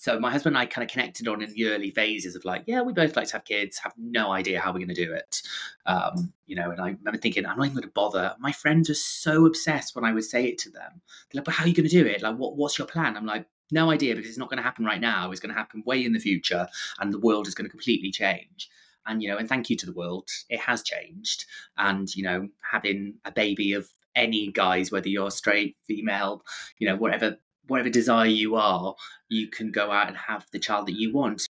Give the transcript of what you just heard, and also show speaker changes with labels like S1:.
S1: so my husband and I kind of connected on in the early phases of like, yeah, we both like to have kids, have no idea how we're going to do it. Um, you know, and I remember thinking, I'm not even going to bother. My friends were so obsessed when I would say it to them. They're like, but how are you going to do it? Like, what, what's your plan? I'm like, no idea because it's not going to happen right now. It's going to happen way in the future and the world is going to completely change. And, you know, and thank you to the world, it has changed. And, you know, having a baby of any guys, whether you're straight, female, you know, whatever whatever desire you are, you can go out and have the child that you want.